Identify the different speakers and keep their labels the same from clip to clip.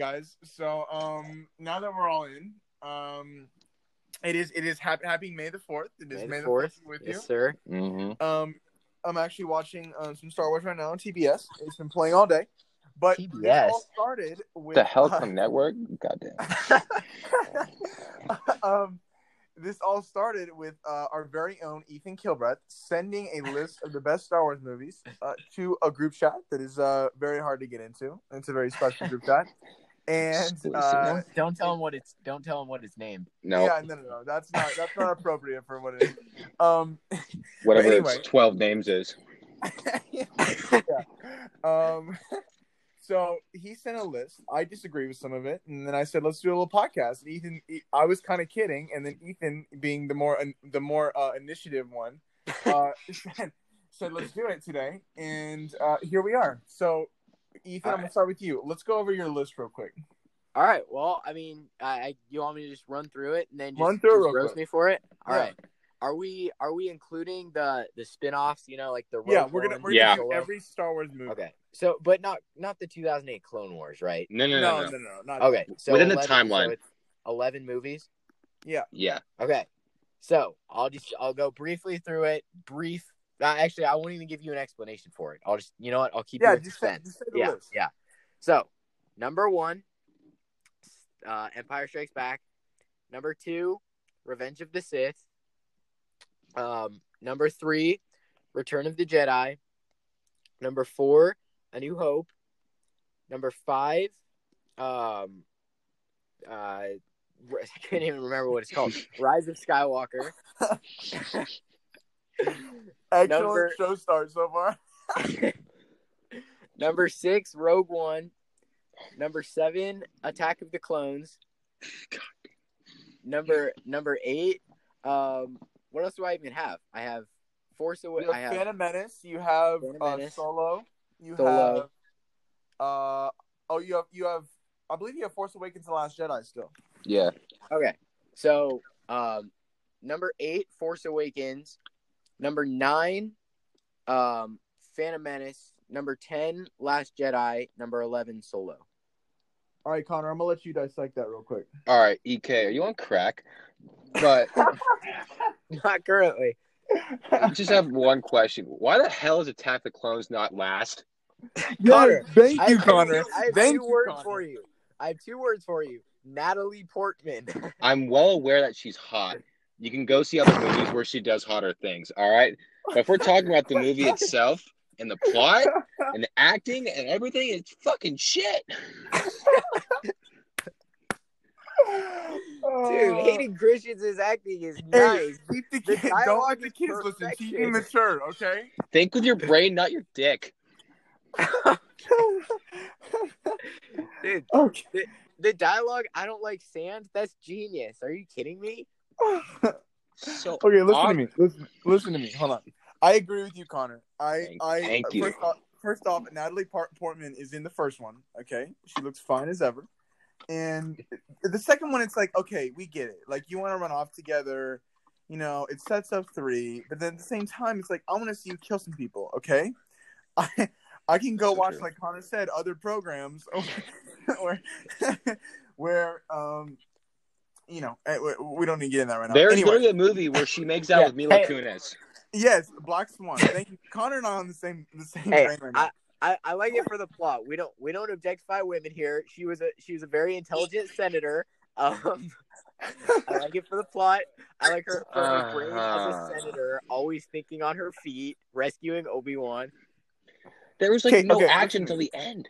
Speaker 1: guys. So um, now that we're all in, um, it is it is happy, happy May the fourth. It is
Speaker 2: May the fourth,
Speaker 1: with
Speaker 2: yes,
Speaker 1: you.
Speaker 2: sir.
Speaker 3: Mm-hmm.
Speaker 1: Um, I'm actually watching um, some Star Wars right now on TBS. It's been playing all day, but this
Speaker 2: TBS?
Speaker 1: all started with
Speaker 3: The Helcom Network? Goddamn.
Speaker 1: um, this all started with uh, our very own Ethan Kilbreth sending a list of the best Star Wars movies uh, to a group chat that is uh, very hard to get into. It's a very special group chat, and uh,
Speaker 2: don't, don't tell him what it's. Don't tell him what it's named.
Speaker 3: No,
Speaker 1: yeah, no, no, no, that's not that's not appropriate for what it is. Um,
Speaker 3: whatever
Speaker 1: anyway.
Speaker 3: its 12 names is.
Speaker 1: yeah. Um, so he sent a list. I disagree with some of it, and then I said, "Let's do a little podcast." And Ethan, I was kind of kidding, and then Ethan, being the more the more uh, initiative one, uh, said, said, "Let's do it today." And uh, here we are. So, Ethan, I'm gonna start with you. Let's go over your list real quick.
Speaker 2: All right. Well, I mean, I, I you want me to just run through it and then just,
Speaker 1: Run through
Speaker 2: just
Speaker 1: real
Speaker 2: roast
Speaker 1: quick.
Speaker 2: me for it? All
Speaker 1: Yeah.
Speaker 2: right. Are we are we including the the spin-offs, you know, like the Rogue
Speaker 1: yeah, we're gonna we're
Speaker 3: Yeah.
Speaker 1: gonna do every Star Wars movie.
Speaker 2: Okay. So, but not not the 2008 Clone Wars, right?
Speaker 3: No, no,
Speaker 1: No,
Speaker 3: no,
Speaker 1: no,
Speaker 3: no.
Speaker 1: no, no, not
Speaker 2: Okay. So
Speaker 3: Within the timeline.
Speaker 2: So it's 11 movies.
Speaker 1: Yeah.
Speaker 3: Yeah.
Speaker 2: Okay. So, I'll just I'll go briefly through it. Brief. Uh, actually, I won't even give you an explanation for it. I'll just, you know what? I'll keep
Speaker 1: Yeah,
Speaker 2: you in
Speaker 1: just say, just say the
Speaker 2: yeah,
Speaker 1: list.
Speaker 2: yeah. So, number one, uh, Empire Strikes Back. Number two, Revenge of the Sith. Um, number three, Return of the Jedi. Number four, A New Hope. Number five, um, uh, I can't even remember what it's called. Rise of Skywalker.
Speaker 1: Excellent
Speaker 2: Number-
Speaker 1: show start so far.
Speaker 2: Number six, Rogue One. Number seven, Attack of the Clones. Number number eight. Um, what else do I even have? I have Force Away.
Speaker 1: You
Speaker 2: I
Speaker 1: have
Speaker 2: have
Speaker 1: Phantom Menace. You have
Speaker 2: Phantom
Speaker 1: uh, Solo. You
Speaker 2: Solo.
Speaker 1: have. Uh oh, you have you have. I believe you have Force Awakens: The Last Jedi still.
Speaker 3: Yeah.
Speaker 2: okay. So um, number eight, Force Awakens. Number nine, um, Phantom Menace. Number ten, Last Jedi. Number eleven, Solo.
Speaker 1: All right, Connor. I'm gonna let you dissect that real quick.
Speaker 3: All right, EK, are you on crack? But
Speaker 2: Not currently.
Speaker 3: I just have one question. Why the hell is Attack the Clones not last?
Speaker 2: Connor,
Speaker 1: thank you,
Speaker 2: have
Speaker 1: Connor.
Speaker 2: Two, I have
Speaker 1: Thank
Speaker 2: two
Speaker 1: you,
Speaker 2: words
Speaker 1: Connor.
Speaker 2: for you. I have two words for you. Natalie Portman.
Speaker 3: I'm well aware that she's hot. You can go see other movies where she does hotter things, all right? But if we're talking about the movie itself and the plot and the acting and everything, it's fucking shit.
Speaker 2: Dude, oh. Hayden Christensen's acting is
Speaker 1: Hey,
Speaker 2: nice.
Speaker 1: keep the
Speaker 2: The.
Speaker 1: Don't
Speaker 2: dialogue
Speaker 1: let the
Speaker 2: is
Speaker 1: kids listen. Keep
Speaker 2: perfection.
Speaker 1: me mature, okay?
Speaker 3: Think with your brain, not your dick.
Speaker 2: Dude,
Speaker 1: okay.
Speaker 2: the dialogue, I don't like sand. That's genius. Are you kidding me?
Speaker 3: So
Speaker 1: Okay, listen
Speaker 3: odd.
Speaker 1: to me. Listen, listen to me. Hold on. I agree with you, Connor. I,
Speaker 3: Thank-
Speaker 1: I
Speaker 3: thank you.
Speaker 1: First off, first off, Natalie Port- Portman is in the first one. Okay, she looks fine as ever. And the second one, it's like, okay, we get it. Like, you want to run off together. You know, it sets up three, but then at the same time, it's like I want to see you kill some people. Okay, I I can go
Speaker 3: So
Speaker 1: watch,
Speaker 3: true.
Speaker 1: like Connor said, other programs where where um you know eh, we- we don't need to get in that right now.
Speaker 3: There's
Speaker 1: anyway,
Speaker 3: literally a movie where she makes out
Speaker 2: Yeah.
Speaker 3: with Mila
Speaker 2: Hey.
Speaker 3: Kunis.
Speaker 1: Yes, Black Swan. Thank you. Connor and I on the same the same
Speaker 2: Hey,
Speaker 1: train right now.
Speaker 2: I, I like it for the plot. We don't we don't objectify women here. She was a she was a very intelligent senator. Um, I like it for the plot. I like her for her brain as
Speaker 3: Uh-huh.
Speaker 2: a senator, always thinking on her feet, rescuing Obi Wan.
Speaker 3: There was like
Speaker 1: Okay,
Speaker 3: no
Speaker 1: okay,
Speaker 3: action
Speaker 1: listen
Speaker 3: until the end.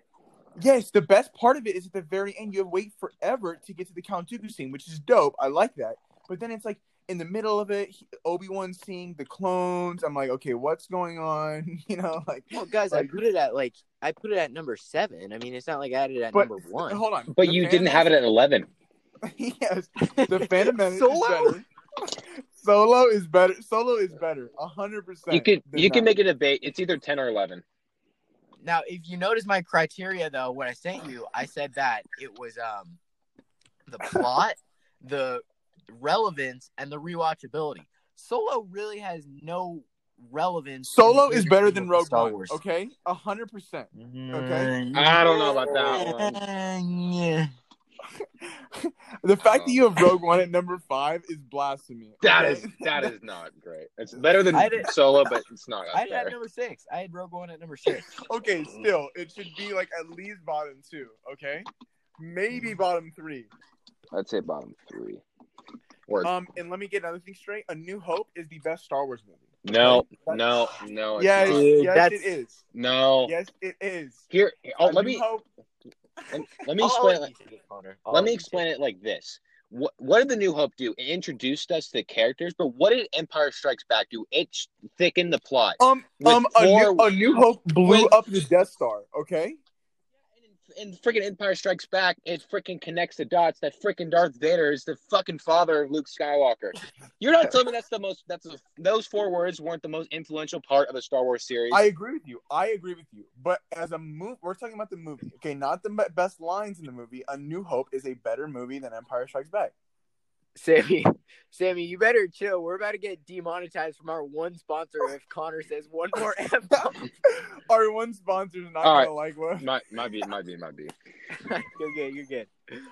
Speaker 1: Yes, the best part of it is at the very end. You have to wait forever to get to the Count Dooku scene, which is dope. I like that. But then it's like in the middle of it, Obi Wan seeing the clones. I'm like, okay, what's going on? You know, like.
Speaker 2: Well, guys,
Speaker 1: Like-
Speaker 2: I put it at like I put it at number seven. I mean, it's not like I had it at
Speaker 1: But
Speaker 2: number one.
Speaker 1: hold on.
Speaker 3: But you
Speaker 1: Phantom
Speaker 3: didn't have it at 11.
Speaker 1: yes, the Phantom Menace
Speaker 2: Solo?
Speaker 1: is better. Solo is better. Solo is better. hundred percent.
Speaker 3: You could you can make a debate. It's either 10 or 11.
Speaker 2: Now, if you notice my criteria though, when I sent you, I said that it was um the plot, the relevance, and the rewatchability. Solo really has no relevance.
Speaker 1: Solo is better than
Speaker 2: of the
Speaker 1: Rogue
Speaker 2: Star
Speaker 1: One.
Speaker 2: Wars.
Speaker 1: Okay, a hundred percent.
Speaker 2: Okay.
Speaker 3: I don't know about that one.
Speaker 2: Yeah.
Speaker 1: The fact that you have Rogue One at number five is blasphemy.
Speaker 3: That
Speaker 1: okay?
Speaker 3: is that is not great. It's better than
Speaker 2: did-
Speaker 3: Solo, but it's not.
Speaker 2: I had number six. I had Rogue One at number six.
Speaker 1: okay. Still, it should be like at least bottom two. Okay, maybe bottom three.
Speaker 3: I'd say bottom three. Or
Speaker 1: Um, and let me get another thing straight. A New Hope is the best Star Wars movie.
Speaker 3: no, no, no. It's
Speaker 1: Yes.
Speaker 2: Dude,
Speaker 1: yes,
Speaker 2: that's-
Speaker 1: it is.
Speaker 3: No.
Speaker 1: Yes, it is.
Speaker 3: Here, oh, let me
Speaker 1: Hope.
Speaker 3: let, let me
Speaker 2: I'll- I'll
Speaker 3: explain.
Speaker 2: Let
Speaker 3: it-
Speaker 2: you take it, Connor. I'll
Speaker 3: Let
Speaker 2: let
Speaker 3: me explain it like this. What what did the New Hope do? It introduced us to characters, but what did Empire Strikes Back do? It thickened the plot.
Speaker 1: Um,
Speaker 3: With
Speaker 1: um, a new, a New Hope blew
Speaker 3: with-
Speaker 1: up the Death Star. Okay.
Speaker 3: And freaking Empire Strikes Back, it freaking connects the dots that freaking Darth Vader is the fucking father of Luke Skywalker. You're not telling me that's the most. That's the, those four words weren't the most influential part of the Star Wars series.
Speaker 1: I agree with you. I agree with you. But as a movie, we're talking about the movie. Okay, not the best lines in the movie. A New Hope is a better movie than Empire Strikes Back.
Speaker 2: Sammy, Sammy, you better chill. We're about to get demonetized from our one sponsor if Connor says one more F bomb.
Speaker 1: Our one sponsor's not
Speaker 3: All
Speaker 1: gonna like what.
Speaker 3: might might be might be might be.
Speaker 2: you're good. You're good.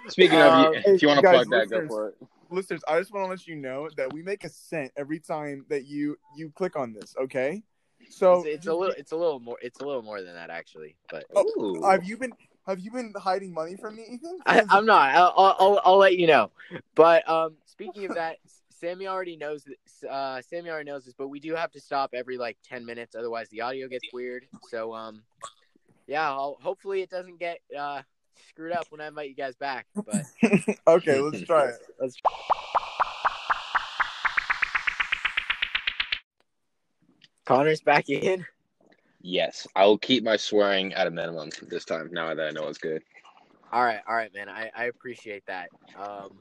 Speaker 3: Speaking
Speaker 2: Um,
Speaker 3: of, you, if you want to plug that, go for it.
Speaker 1: Listeners, I just want to let you know that we make a cent every time that you you click on this. Okay, so
Speaker 2: It's, it's a little. It's a little more. It's a little more than that actually. But
Speaker 3: Ooh.
Speaker 1: Have you been have you been hiding money from me, Ethan?
Speaker 2: I, I'm not. I'll, I'll, I'll, let you know. But um, speaking of that, Sammy already knows. This, uh, Sammy already knows this, but we do have to stop every like ten minutes, otherwise the audio gets weird. So um, yeah. I'll, hopefully it doesn't get uh screwed up when I invite you guys back. But
Speaker 1: okay, let's try it.
Speaker 2: let's. Connor's back in.
Speaker 3: Yes, I will keep my swearing at a minimum this time. Now that I know it's good.
Speaker 2: All right, all right, man. I, I appreciate that. Um,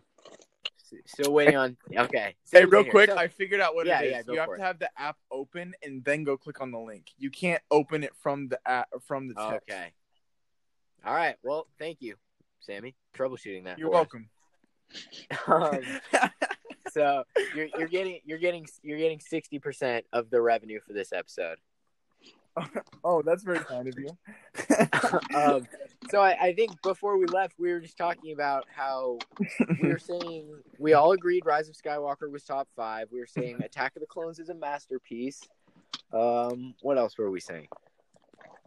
Speaker 2: still waiting on. Okay.
Speaker 1: Hey, real quick,
Speaker 2: So-
Speaker 1: I figured out what
Speaker 2: Yeah,
Speaker 1: it is.
Speaker 2: yeah, go
Speaker 1: you have to
Speaker 2: it.
Speaker 1: have the app open and then go click on the link. You can't open it from the app from the text.
Speaker 2: Okay. All right. Well, thank you, Sammy, troubleshooting that.
Speaker 1: You're
Speaker 2: for
Speaker 1: welcome.
Speaker 2: Um, so you're you're getting you're getting you're getting sixty percent of the revenue for this episode.
Speaker 1: oh, that's very kind of you.
Speaker 2: um, so I, I think before we left, we were just talking about how we were saying we all agreed Rise of Skywalker was top five. We were saying Attack of the Clones is a masterpiece. Um, what else were we saying?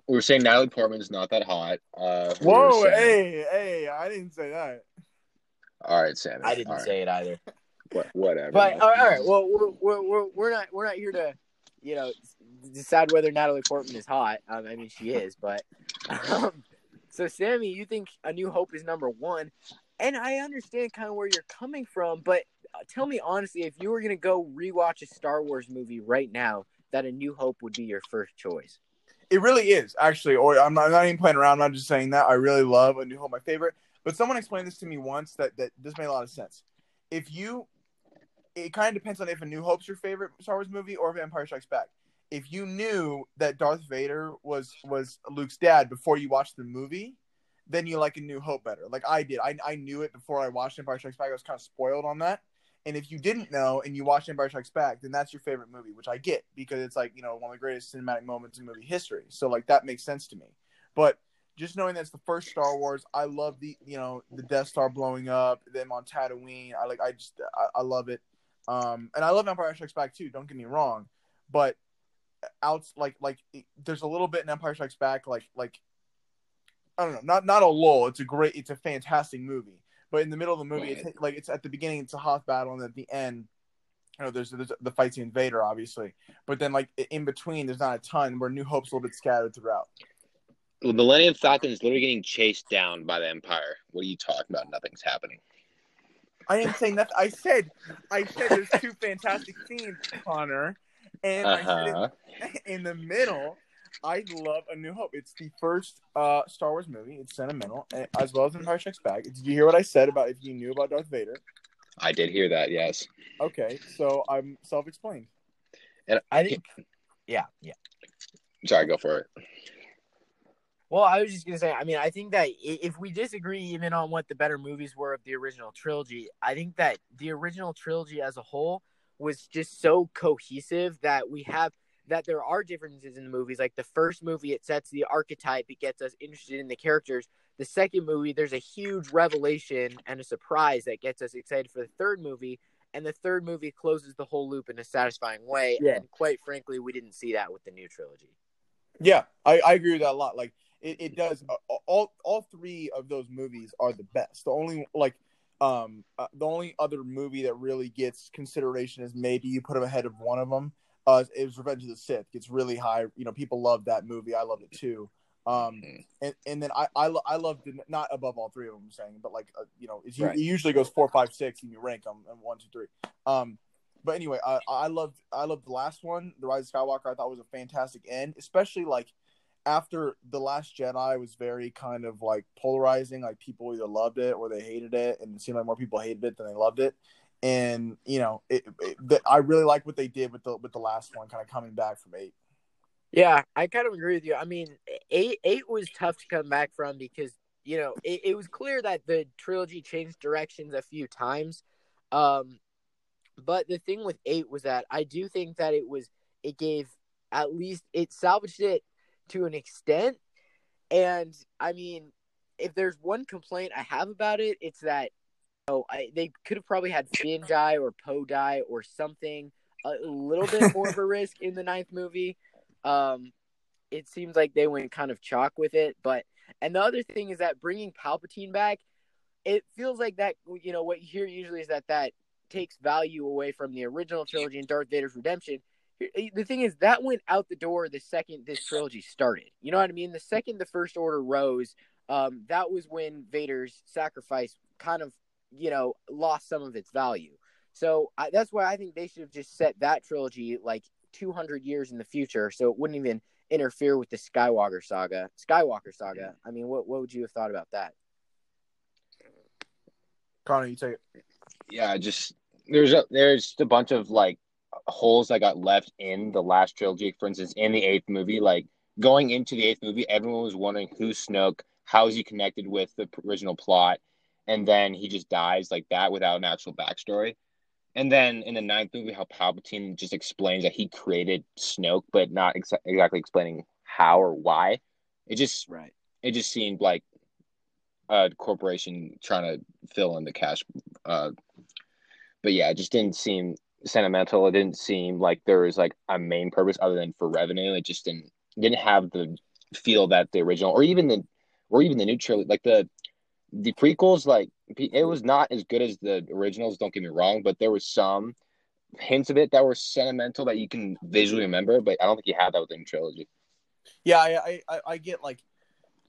Speaker 3: We were saying Natalie Portman's not that hot. Uh,
Speaker 1: Whoa,
Speaker 3: were saying-
Speaker 1: hey, hey, I didn't say that.
Speaker 3: All right, Sam.
Speaker 2: I didn't
Speaker 3: All right.
Speaker 2: say it either.
Speaker 3: What, whatever.
Speaker 2: But all right, all right. Well, we're, we're, we're, we're not we're not here to, you know, decide whether Natalie Portman is hot. Um, I mean, she is, but um, so Sammy, you think A New Hope is number one, and I understand kind of where you're coming from, but tell me honestly, if you were gonna go rewatch a Star Wars movie right now, that A New Hope would be your first choice.
Speaker 1: It really is actually. Or I'm not, I'm not even playing around. I'm just saying that. I really love A New Hope, my favorite. But someone explained this to me once that that this made a lot of sense. If you, it kind of depends on if A New Hope's your favorite Star Wars movie or if Empire Strikes Back. If you knew that Darth Vader was was Luke's dad before you watched the movie, then you like A New Hope better. Like I did. I I knew it before I watched Empire Strikes Back. I was kind of spoiled on that. And if you didn't know and you watched Empire Strikes Back, then that's your favorite movie, which I get because it's like, you know, one of the greatest cinematic moments in movie history. So like that makes sense to me. But just knowing that's the first Star Wars, I love the you know, the Death Star blowing up, them on Tatooine. I like I just I, I love it. Um and I love Empire Strikes Back too, don't get me wrong. But outs like like there's a little bit in Empire Strikes Back like like I don't know, not not a lull. It's a great, it's a fantastic movie. But in the middle of the movie, it's like it's at the beginning, it's a Hoth battle, and at the end, you know, there's, there's the fights the invader, obviously. But then, like in between, there's not a ton. Where New Hope's a little bit scattered throughout.
Speaker 3: the Millennium Falcon is literally getting chased down by the Empire. What are you talking about? Nothing's happening.
Speaker 1: I didn't say nothing. I said, I said there's two fantastic scenes, Connor, and
Speaker 3: uh-huh.
Speaker 1: it, in the middle. I love A New Hope. It's the first uh, Star Wars movie. It's sentimental, as well as Empire Strikes Back. Did you hear what I said about if you knew about Darth Vader?
Speaker 3: I did hear that. Yes.
Speaker 1: Okay, so I'm self-explained.
Speaker 3: And
Speaker 2: I think, yeah, yeah.
Speaker 3: Sorry, go for it.
Speaker 2: Well, I was just gonna say. I mean, I think that if we disagree even on what the better movies were of the original trilogy, I think that the original trilogy as a whole was just so cohesive that we have that there are differences in the movies. Like the first movie, it sets the archetype, it gets us interested in the characters. The second movie, there's a huge revelation and a surprise that gets us excited for the third movie. And the third movie closes the whole loop in a satisfying way.
Speaker 1: Yeah.
Speaker 2: And quite frankly, we didn't see that with the new trilogy.
Speaker 1: Yeah, I, I agree with that a lot. Like it, it does. uh, All all three of those movies are the best. The only like um uh, the only other movie that really gets consideration is maybe you put them ahead of one of them. Uh, is Revenge of the Sith. Gets really high. You know, people love that movie. I loved it too. Um, and, and then I I, lo- I loved it not above all three of them. I'm saying, but like uh, you know, it's,
Speaker 2: Right.
Speaker 1: it usually goes four, five, six, and you rank them and one, two, three. Um, but anyway, I I loved I loved the last one, The Rise of Skywalker. I thought was a fantastic end, especially like after the Last Jedi was very kind of like polarizing. Like people either loved it or they hated it, and it seemed like more people hated it than they loved it. And you know, it, it, the, I really like what they did with the with the last one, kind of coming back from eight.
Speaker 2: Yeah, I kind of agree with you. I mean, eight eight was tough to come back from because you know it, it was clear that the trilogy changed directions a few times. Um, but the thing with eight was that I do think that it was it gave at least it salvaged it to an extent. And I mean, if there's one complaint I have about it, it's that oh, I, they could have probably had Finn die or Poe die or something a little bit more of a risk in the ninth movie. Um, it seems like they went kind of chalk with it, but and the other thing is that bringing Palpatine back, it feels like that. You know what you hear usually is that that takes value away from the original trilogy and Darth Vader's redemption. The thing is that went out the door the second this trilogy started. You know what I mean? The second the First Order rose, um, that was when Vader's sacrifice kind of you know lost some of its value. So I, that's why I think they should have just set that trilogy like 200 years in the future, so it wouldn't even interfere with the Skywalker saga. Skywalker saga. I mean, what what would you have thought about that?
Speaker 1: Connor, you take it.
Speaker 3: yeah, just there's a there's just a bunch of like holes that got left in the last trilogy. For instance, in the eighth movie, like going into the eighth movie, everyone was wondering who's Snoke, how is he connected with the original plot, and then he just dies like that without an actual backstory. And then in the ninth movie, how Palpatine just explains that he created Snoke, but not ex- exactly explaining how or why. It just
Speaker 2: Right.
Speaker 3: it just seemed like a corporation trying to fill in the cash. Uh, but yeah, it just didn't seem sentimental. It didn't seem like there was like a main purpose other than for revenue. It just didn't didn't have the feel that the original or even the or even the new trilogy like the the prequels like it was not as good as the originals. Don't get me wrong, but there was some hints of it that were sentimental that you can visually remember. But I don't think you had that with the new trilogy.
Speaker 1: Yeah, I, I, I, get like,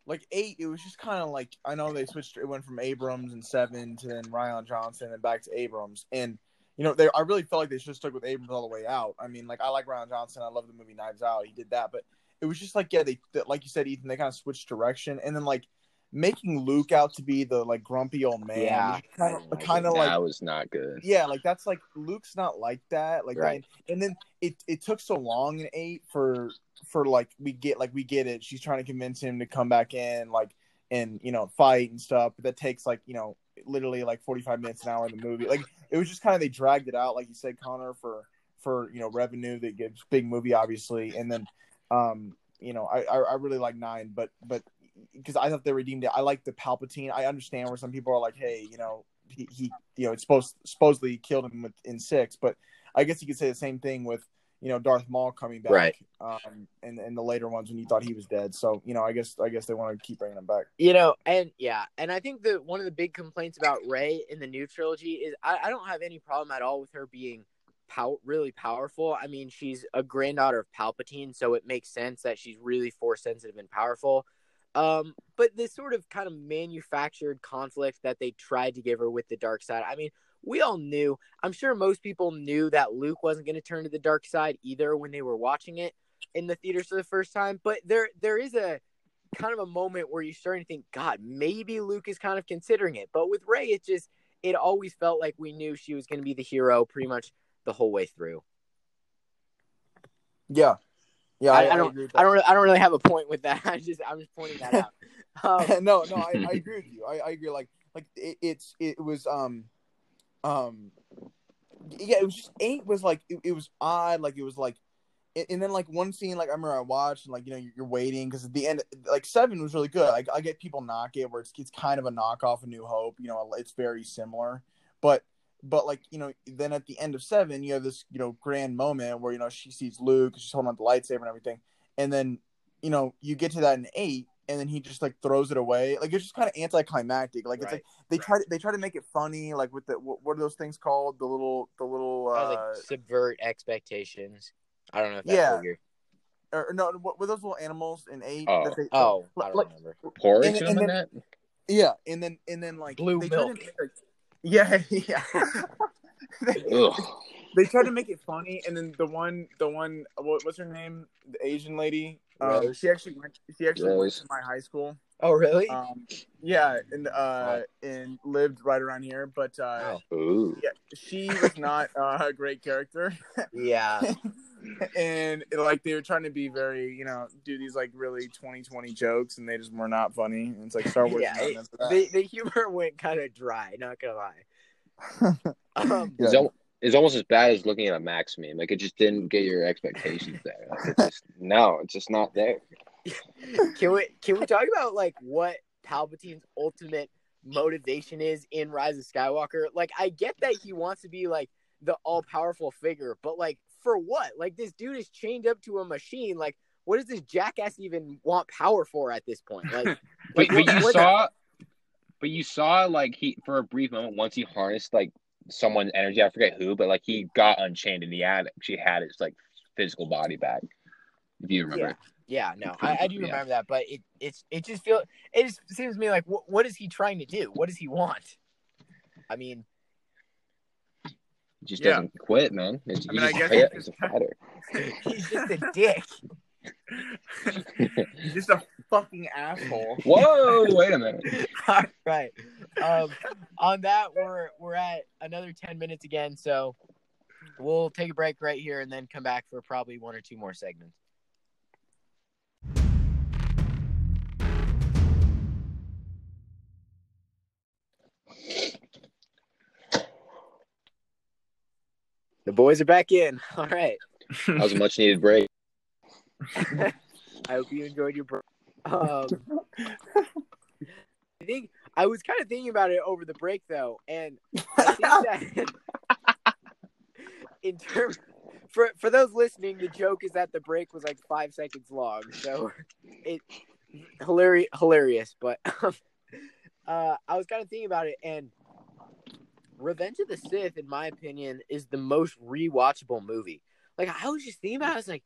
Speaker 1: like eight. It was just kind of like I know they switched. It went from Abrams and seven to then Rian Johnson and back to Abrams. And you know, they I really felt like they should have stuck with Abrams all the way out. I mean, like I like Rian Johnson. I love the movie Knives Out. He did that, but it was just like yeah, they like you said, Ethan. They kind of switched direction, and then like making Luke out to be the like grumpy old man.
Speaker 2: Yeah.
Speaker 1: kind of kind of
Speaker 3: that
Speaker 1: like
Speaker 3: was not good.
Speaker 1: yeah, like that's like Luke's not like that. Like
Speaker 2: Right.
Speaker 1: and, and then it it took so long in eight for for like we get like we get it. She's trying to convince him to come back in, like and you know, fight and stuff. But that takes like, you know, literally like forty five minutes an hour in the movie. Like it was just kind of they dragged it out, like you said, Connor, for for you know, revenue that gives big movie obviously. And then um, you know, I, I, I really like nine, but but because I thought they redeemed it. I like the Palpatine. I understand where some people are like, hey, you know, he, he you know, it's supposed supposedly killed him with, in six, but I guess you could say the same thing with you know Darth Maul coming back,
Speaker 2: Right.
Speaker 1: Um, and and the later ones when you thought he was dead. So you know, I guess I guess they want to keep bringing him back.
Speaker 2: You know, and yeah, and I think that one of the big complaints about Rey in the new trilogy is I, I don't have any problem at all with her being pow- really powerful. I mean, she's a granddaughter of Palpatine, so it makes sense that she's really force sensitive and powerful. Um, but this sort of kind of manufactured conflict that they tried to give her with the dark side. I mean, we all knew. I'm sure most people knew that Luke wasn't going to turn to the dark side either when they were watching it in the theaters for the first time. But there, there is a kind of a moment where you're starting to think, God, maybe Luke is kind of considering it. But with Rey, it just it always felt like we knew she was going to be the hero pretty much the whole way through.
Speaker 1: Yeah, yeah,
Speaker 2: I, I don't,
Speaker 1: agree with
Speaker 2: I don't, really, I don't really have a point with that. I just, I'm just pointing that out. Um,
Speaker 1: no, no, I, I agree with you. I, I agree. Like, like it, it's it was um, um, yeah. It was just eight was like it, it was odd. Like it was like and, then like one scene, like I remember I watched, and like you know you're waiting because at the end, like seven was really good. Like I get people knock it where it's it's kind of a knockoff of New Hope. You know, it's very similar, but but like you know then at the end of seven you have this you know grand moment where you know she sees luke she's holding on the lightsaber and everything and then you know you get to that in eight and then he just like throws it away like it's just kind of anticlimactic like it's
Speaker 2: Right,
Speaker 1: like they
Speaker 2: right.
Speaker 1: try to they try to make it funny like with the what, what are those things called the little the little
Speaker 2: I
Speaker 1: uh
Speaker 2: like subvert expectations. I don't know if that's
Speaker 1: Yeah.
Speaker 2: what you're.
Speaker 1: or no what were those little animals in eight
Speaker 3: Oh.
Speaker 1: that they,
Speaker 2: Oh, I don't remember.
Speaker 3: Porridge
Speaker 1: And-
Speaker 3: and,
Speaker 1: and then-
Speaker 3: that.
Speaker 1: yeah and then and then like
Speaker 2: Blue
Speaker 1: they try to
Speaker 2: milk.
Speaker 1: make, like- yeah yeah they,
Speaker 3: Ugh.
Speaker 1: they try to make it funny, and then the one, the one, what, what's her name? The Asian lady. Um,
Speaker 2: Rose.
Speaker 1: she actually went. She actually went
Speaker 3: Rose.
Speaker 1: to my high school.
Speaker 2: Oh, really?
Speaker 1: Um, yeah, and uh, and lived right around here. But uh,
Speaker 2: Oh.
Speaker 3: Ooh.
Speaker 1: yeah, she was not uh, a great character,
Speaker 2: yeah.
Speaker 1: and like they were trying to be very, you know, do these like really 2020 jokes, and they just were not funny. And it's like Star Wars.
Speaker 2: Yeah,
Speaker 1: is not
Speaker 2: it-
Speaker 1: meant for that.
Speaker 2: the the humor went kind of dry. Not gonna lie. Um,
Speaker 3: It's,
Speaker 1: Yeah.
Speaker 3: al- it's almost as bad as looking at a Max meme. Like it just didn't get your expectations there. Like, it's just, no, it's just not there.
Speaker 2: can we can we talk about like what Palpatine's ultimate motivation is in Rise of Skywalker? Like, I get that he wants to be like the all powerful figure, but like for what? Like this dude is chained up to a machine. Like, what does this jackass even want power for at this point? Like,
Speaker 3: But,
Speaker 2: like,
Speaker 3: but
Speaker 2: what-
Speaker 3: you
Speaker 2: what-
Speaker 3: saw, but you saw like he for a brief moment once he harnessed like someone's energy. I forget who, but like he got unchained and he had she had his like physical body back. If you remember,
Speaker 2: Yeah, no, I, I do
Speaker 3: Yeah.
Speaker 2: remember that, but it it's it just feel it just seems to me like what what is he trying to do? What does he want? I mean,
Speaker 3: he just
Speaker 1: Yeah.
Speaker 3: doesn't quit, man. He's,
Speaker 1: I mean, I
Speaker 3: he's,
Speaker 1: guess
Speaker 3: a, he's a fighter.
Speaker 2: he's just a dick.
Speaker 1: Just a fucking asshole.
Speaker 3: Whoa! Wait a minute.
Speaker 2: All right. Um, on that, we're we're at another ten minutes again, so we'll take a break right here and then come back for probably one or two more segments. The boys are back in. All right.
Speaker 3: That was a much needed break.
Speaker 2: I hope you enjoyed your break. Um, I think I was kind of thinking about it over the break though, and I think that in terms for for those listening, the joke is that the break was like five seconds long, so it hilarious, hilarious. But uh, I was kind of thinking about it, and Revenge of the Sith, in my opinion, is the most rewatchable movie. Like I was just thinking about, it, I was like,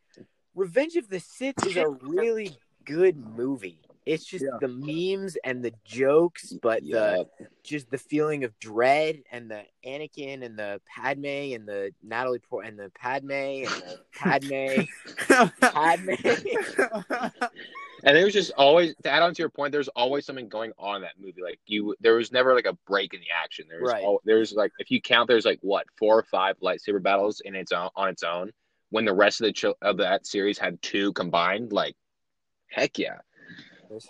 Speaker 2: Revenge of the Sith is a really good movie. It's just
Speaker 1: Yeah.
Speaker 2: the memes and the jokes, but the just the feeling of dread and the Anakin and the Padme and the Natalie Port and the Padme and the Padme Padme.
Speaker 3: And there was just always to add on to your point. There's always something going on in that movie. Like you, there was never like a break in the action. There was
Speaker 2: Right.
Speaker 3: there's like if you count, there's like what four or five lightsaber battles in its own on its own. When the rest of the cho- of that series had two combined, like heck yeah,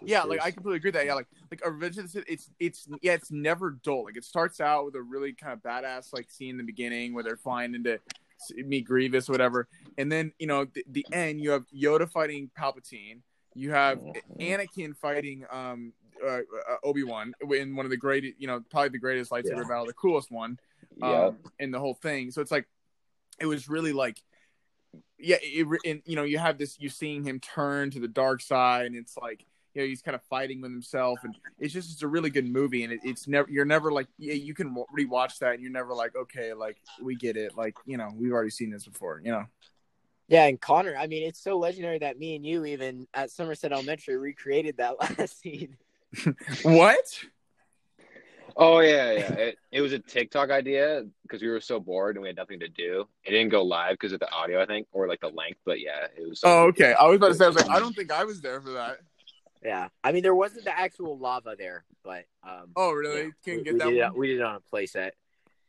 Speaker 1: yeah, like I completely agree with that. Yeah, like like a Revenge of the Sith, it's it's yeah, it's never dull. Like it starts out with a really kind of badass like scene in the beginning where they're flying into s- meet Grievous, or whatever, and then you know the, the end you have Yoda fighting Palpatine, you have
Speaker 3: Mhm.
Speaker 1: Anakin fighting um uh, uh, Obi Wan in one of the great you know probably the greatest lightsaber
Speaker 2: Yeah.
Speaker 1: battle, the coolest one um,
Speaker 3: yeah.
Speaker 1: in the whole thing. So it's like it was really like yeah, it, and you know you have this you seeing him turn to the dark side, and it's like you know he's kind of fighting with himself, and it's just it's a really good movie, and it, it's never you're never like yeah you can wa- rewatch that, and you're never like okay like we get it, like you know we've already seen this before, you know.
Speaker 2: Yeah, and Connor, I mean, it's so legendary that me and you even at Somerset Elementary recreated that last scene.
Speaker 1: What?
Speaker 3: Oh yeah, yeah. It, it was a TikTok idea because we were so bored and we had nothing to do. It didn't go live because of the audio, I think, or like the length. But yeah, it was.
Speaker 1: Oh okay, I was about to say I was like I don't think I was there for that.
Speaker 2: Yeah, I mean, there wasn't the actual lava there, but um,
Speaker 1: Oh really?
Speaker 2: yeah,
Speaker 1: Can
Speaker 2: we,
Speaker 1: get
Speaker 2: we
Speaker 1: that
Speaker 2: did
Speaker 1: one?
Speaker 2: it, we did it on a playset.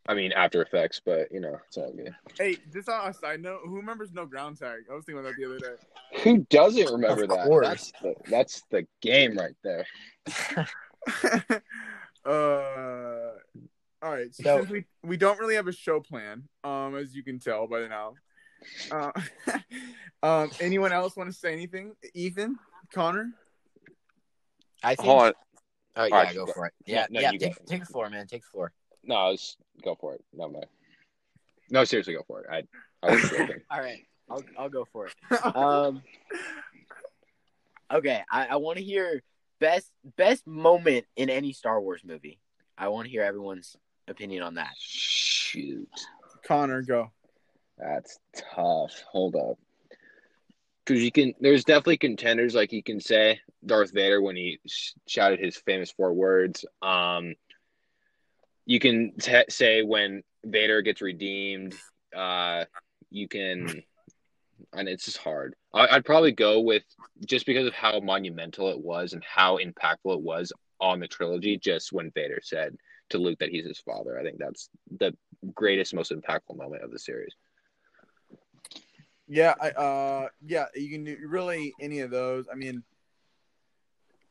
Speaker 3: I mean, After Effects, but you know, it's all good.
Speaker 1: Hey, just on a side note, who remembers no ground tag? I was thinking about that the other day.
Speaker 3: Who doesn't remember
Speaker 2: Of
Speaker 3: that?
Speaker 2: course.
Speaker 3: That's the that's the game right there.
Speaker 1: uh, all right. So,
Speaker 2: So-
Speaker 1: since we we don't really have a show plan, um, as you can tell by now, Uh, um, anyone else want to say anything? Ethan, Connor.
Speaker 2: I think.
Speaker 3: Hold on.
Speaker 2: Oh yeah,
Speaker 3: Alright,
Speaker 2: go
Speaker 3: go-
Speaker 2: for it. Yeah,
Speaker 3: no,
Speaker 2: yeah.
Speaker 3: you go.
Speaker 2: Take, take the floor, man. Take the floor.
Speaker 3: No, let's go for it. No, man. No, seriously, go for it. I, I was joking.
Speaker 2: All right, I'll I'll go for it. Um. Okay, I, I want to hear best best moment in any Star Wars movie. I want to hear everyone's opinion on that.
Speaker 3: Shoot.
Speaker 1: Connor, go.
Speaker 3: That's tough. Hold up. Because you can, there's definitely contenders like you can say Darth Vader when he sh- shouted his famous four words. Um, you can t- say when Vader gets redeemed. Uh, you can, and it's just hard. I'd probably go with just because of how monumental it was and how impactful it was on the trilogy. Just when Vader said to Luke that he's his father, I think that's the greatest, most impactful moment of the series.
Speaker 1: Yeah, I, uh, yeah, you can do really any of those. I mean,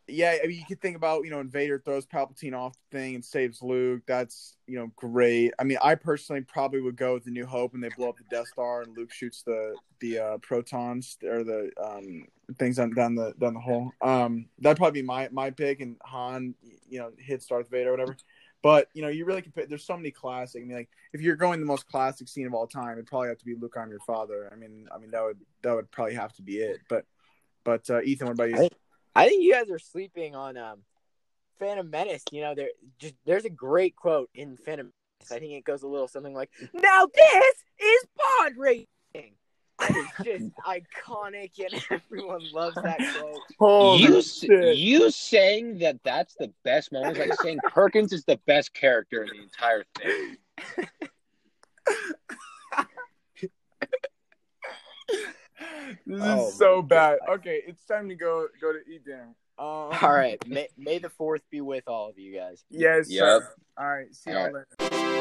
Speaker 1: yeah, I mean, you could think about you know, Invader throws Palpatine off the thing and saves Luke. That's you know great. I mean, I personally probably would go with the New Hope and they blow up the Death Star and Luke shoots the the uh, protons or the um things down, down the down the hole. Um, that'd probably be my my pick, and Han, you know, hits Darth Vader or whatever. But you know, you really can pick. There's so many classic. I mean, like if you're going the most classic scene of all time, it'd probably have to be Luke, I'm your father. I mean, I mean that would that would probably have to be it. But but uh, Ethan, what about you?
Speaker 2: I- I think you guys are sleeping on um, Phantom Menace. You know, there just there's a great quote in Phantom Menace. I think it goes a little something like, "Now this is pod racing." It's just iconic, and everyone loves that quote.
Speaker 1: Oh,
Speaker 3: you s- you saying that that's the best moment is like saying Perkins is the best character in the entire thing.
Speaker 1: this
Speaker 2: Oh
Speaker 1: is so bad.
Speaker 2: God.
Speaker 1: Okay, it's time to go go to eat dinner. Um,
Speaker 2: All right, may, may the fourth be with all of you guys.
Speaker 1: Yes.
Speaker 3: Yep.
Speaker 1: Sir. All right. See
Speaker 3: All
Speaker 1: y'all later.